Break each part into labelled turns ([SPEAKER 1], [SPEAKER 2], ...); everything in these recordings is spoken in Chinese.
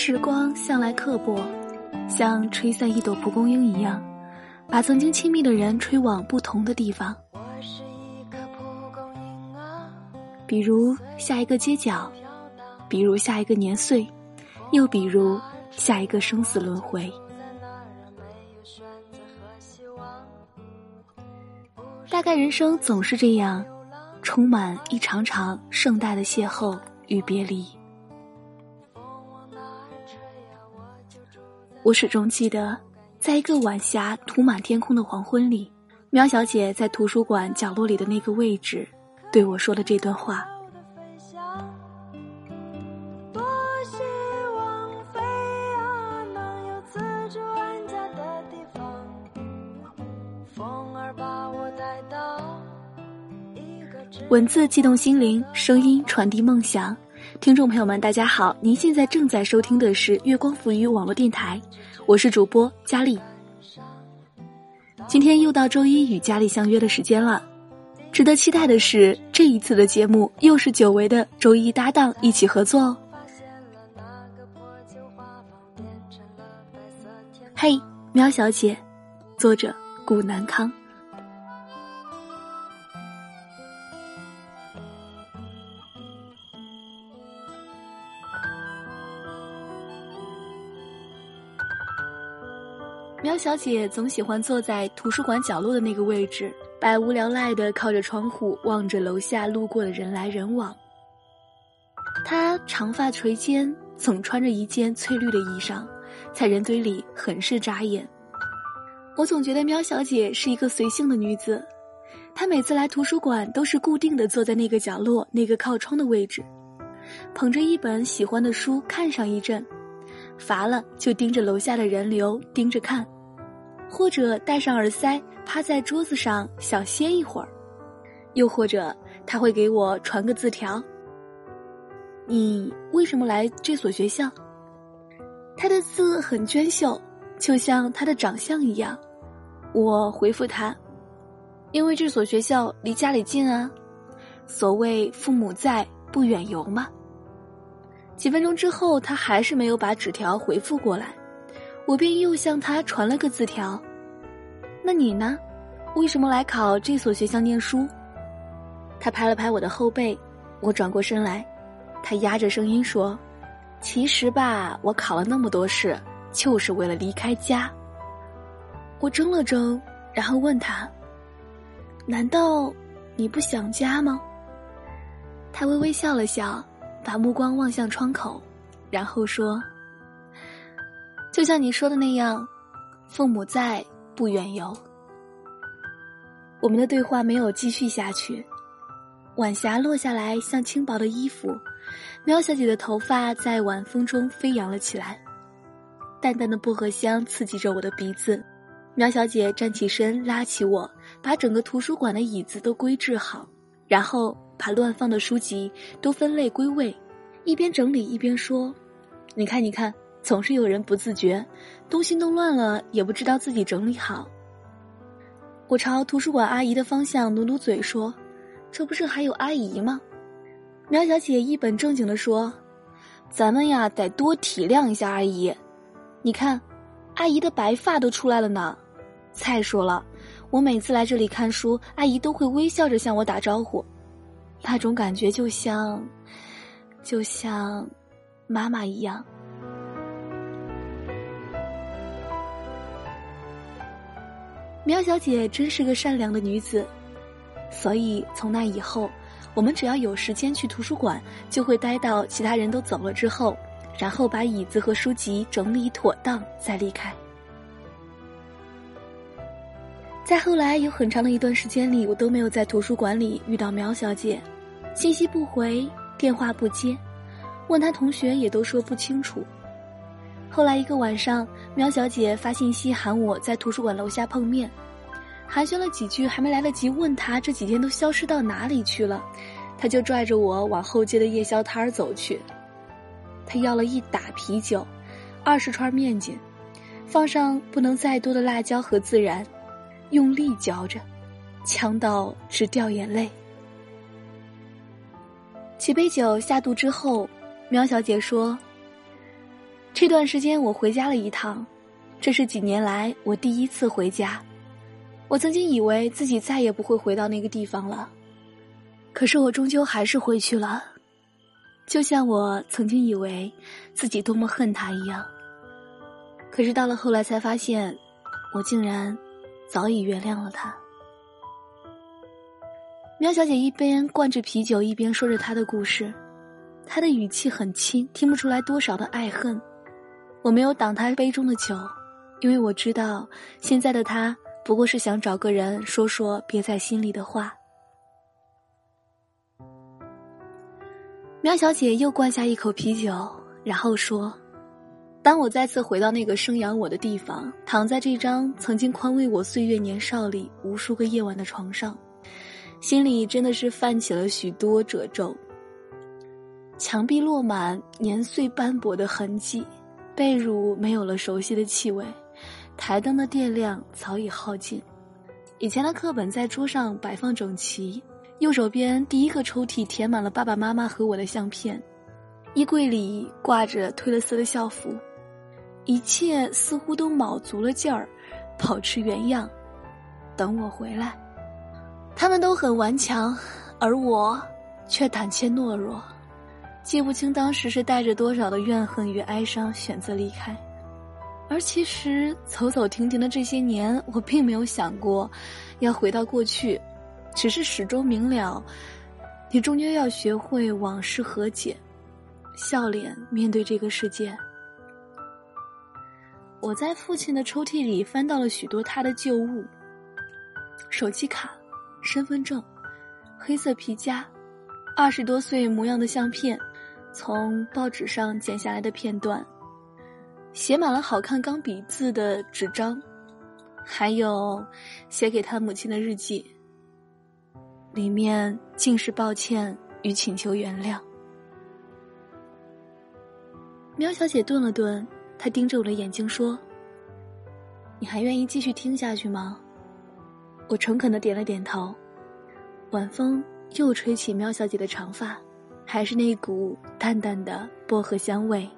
[SPEAKER 1] 时光向来刻薄，像吹散一朵蒲公英一样，把曾经亲密的人吹往不同的地方。比如下一个街角，比如下一个年岁，又比如下一个生死轮回。大概人生总是这样，充满一场场盛大的邂逅与别离。我始终记得，在一个晚霞涂满天空的黄昏里，苗小姐在图书馆角落里的那个位置，对我说了这段话。文字悸动心灵，声音传递梦想。听众朋友们，大家好，您现在正在收听的是月光浮语网络电台，我是主播佳丽。今天又到周一与佳丽相约的时间了，值得期待的是，这一次的节目又是久违的周一搭档一起合作哦。嘿，喵小姐，作者古南康。喵小姐总喜欢坐在图书馆角落的那个位置，百无聊赖的靠着窗户望着楼下路过的人来人往。她长发垂肩，总穿着一件翠绿的衣裳，在人堆里很是扎眼。我总觉得喵小姐是一个随性的女子，她每次来图书馆都是固定的坐在那个角落那个靠窗的位置，捧着一本喜欢的书看上一阵。乏了就盯着楼下的人流盯着看，或者戴上耳塞趴在桌子上想歇一会儿，又或者他会给我传个字条。你为什么来这所学校？他的字很娟秀，就像他的长相一样。我回复他，因为这所学校离家里近啊。所谓父母在，不远游嘛。几分钟之后，他还是没有把纸条回复过来，我便又向他传了个字条。那你呢？为什么来考这所学校念书？他拍了拍我的后背，我转过身来，他压着声音说：“其实吧，我考了那么多试，就是为了离开家。”我怔了怔，然后问他：“难道你不想家吗？”他微微笑了笑。把目光望向窗口，然后说：“就像你说的那样，父母在，不远游。”我们的对话没有继续下去。晚霞落下来，像轻薄的衣服，苗小姐的头发在晚风中飞扬了起来，淡淡的薄荷香刺激着我的鼻子。苗小姐站起身，拉起我，把整个图书馆的椅子都归置好，然后。把乱放的书籍都分类归位，一边整理一边说：“你看，你看，总是有人不自觉，东西弄乱了也不知道自己整理好。”我朝图书馆阿姨的方向努努嘴说：“这不是还有阿姨吗？”苗小姐一本正经的说：“咱们呀，得多体谅一下阿姨。你看，阿姨的白发都出来了呢。再说了，我每次来这里看书，阿姨都会微笑着向我打招呼。”那种感觉就像，就像妈妈一样。苗小姐真是个善良的女子，所以从那以后，我们只要有时间去图书馆，就会待到其他人都走了之后，然后把椅子和书籍整理妥当再离开。在后来有很长的一段时间里，我都没有在图书馆里遇到苗小姐，信息不回，电话不接，问她同学也都说不清楚。后来一个晚上，苗小姐发信息喊我在图书馆楼下碰面，寒暄了几句，还没来得及问她这几天都消失到哪里去了，她就拽着我往后街的夜宵摊儿走去。她要了一打啤酒，二十串面筋，放上不能再多的辣椒和孜然。用力嚼着，呛到直掉眼泪。几杯酒下肚之后，苗小姐说：“这段时间我回家了一趟，这是几年来我第一次回家。我曾经以为自己再也不会回到那个地方了，可是我终究还是回去了，就像我曾经以为自己多么恨他一样。可是到了后来才发现，我竟然早已原谅了他。喵小姐一边灌着啤酒，一边说着她的故事，她的语气很轻，听不出来多少的爱恨。我没有挡他杯中的酒，因为我知道现在的他。不过是想找个人说说憋在心里的话。苗小姐又灌下一口啤酒，然后说：“当我再次回到那个生养我的地方，躺在这张曾经宽慰我岁月年少里无数个夜晚的床上，心里真的是泛起了许多褶皱。墙壁落满年岁斑驳的痕迹，被褥没有了熟悉的气味。”台灯的电量早已耗尽，以前的课本在桌上摆放整齐，右手边第一个抽屉填满了爸爸妈妈和我的相片，衣柜里挂着褪了色的校服，一切似乎都卯足了劲儿，保持原样，等我回来。他们都很顽强，而我却胆怯懦弱，记不清当时是带着多少的怨恨与哀伤选择离开。而其实走走停停的这些年，我并没有想过要回到过去，只是始终明了，你终究要学会往事和解，笑脸面对这个世界。我在父亲的抽屉里翻到了许多他的旧物：手机卡、身份证、黑色皮夹、二十多岁模样的相片，从报纸上剪下来的片段。写满了好看钢笔字的纸张，还有写给他母亲的日记，里面尽是抱歉与请求原谅。喵小姐顿了顿，她盯着我的眼睛说：“你还愿意继续听下去吗？”我诚恳的点了点头。晚风又吹起喵小姐的长发，还是那股淡淡的薄荷香味。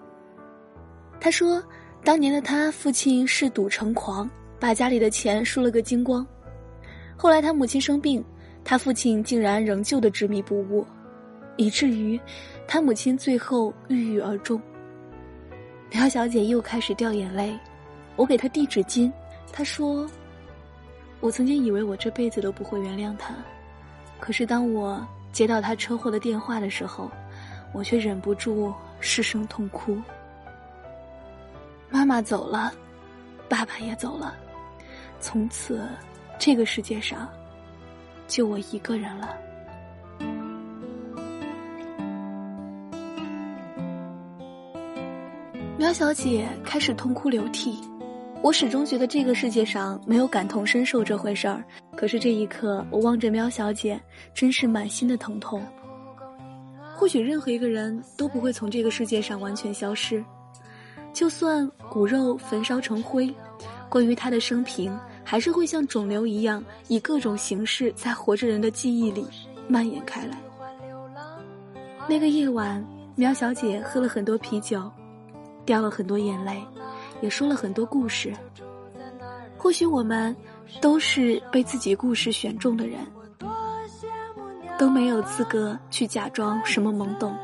[SPEAKER 1] 他说：“当年的他父亲嗜赌成狂，把家里的钱输了个精光。后来他母亲生病，他父亲竟然仍旧的执迷不悟，以至于他母亲最后郁郁而终。”苗小姐又开始掉眼泪，我给她递纸巾。她说：“我曾经以为我这辈子都不会原谅他，可是当我接到他车祸的电话的时候，我却忍不住失声痛哭。”妈妈走了，爸爸也走了，从此，这个世界上，就我一个人了。苗小姐开始痛哭流涕，我始终觉得这个世界上没有感同身受这回事儿。可是这一刻，我望着喵小姐，真是满心的疼痛。或许任何一个人都不会从这个世界上完全消失。就算骨肉焚烧成灰，关于他的生平，还是会像肿瘤一样，以各种形式在活着人的记忆里蔓延开来。那个夜晚，喵小姐喝了很多啤酒，掉了很多眼泪，也说了很多故事。或许我们都是被自己故事选中的人，都没有资格去假装什么懵懂。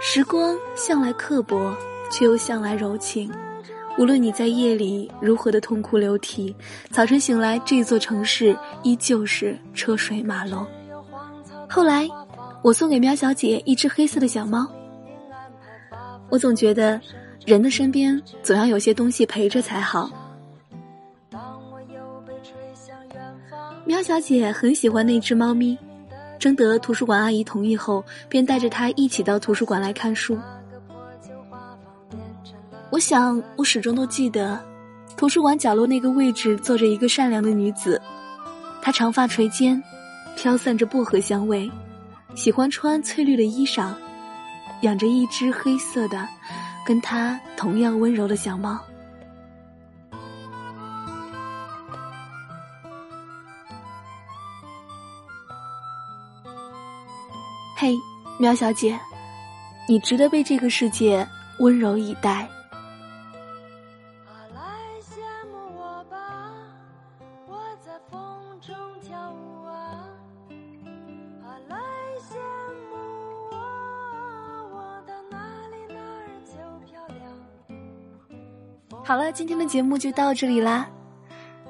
[SPEAKER 1] 时光向来刻薄，却又向来柔情。无论你在夜里如何的痛哭流涕，早晨醒来，这座城市依旧是车水马龙。后来，我送给喵小姐一只黑色的小猫。我总觉得，人的身边总要有些东西陪着才好。喵小姐很喜欢那只猫咪。征得图书馆阿姨同意后，便带着它一起到图书馆来看书。我想，我始终都记得，图书馆角落那个位置坐着一个善良的女子，她长发垂肩，飘散着薄荷香味，喜欢穿翠绿的衣裳，养着一只黑色的，跟他同样温柔的小猫。嘿，喵小姐，你值得被这个世界温柔以待。好了，今天的节目就到这里啦。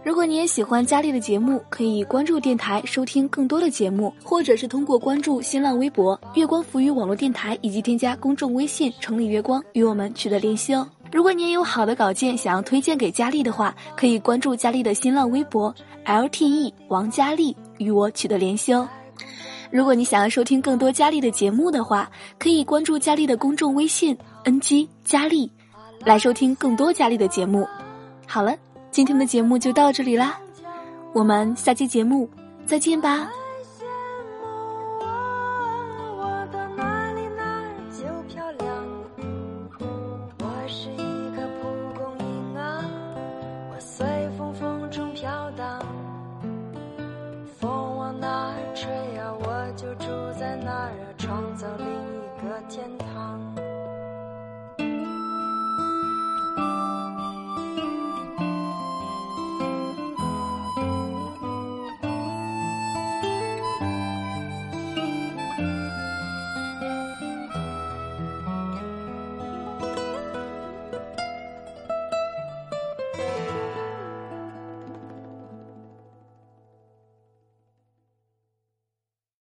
[SPEAKER 1] 如果你也喜欢佳丽的节目，可以关注电台收听更多的节目，或者是通过关注新浪微博“月光浮语网络电台”以及添加公众微信“城里月光”与我们取得联系哦。如果你也有好的稿件想要推荐给佳丽的话，可以关注佳丽的新浪微博 “LTE 王佳丽”与我取得联系哦。如果你想要收听更多佳丽的节目的话，可以关注佳丽的公众微信 “NG 佳丽”。来收听更多家里的节目。好了，今天的节目就到这里啦，我们下期节目再见吧。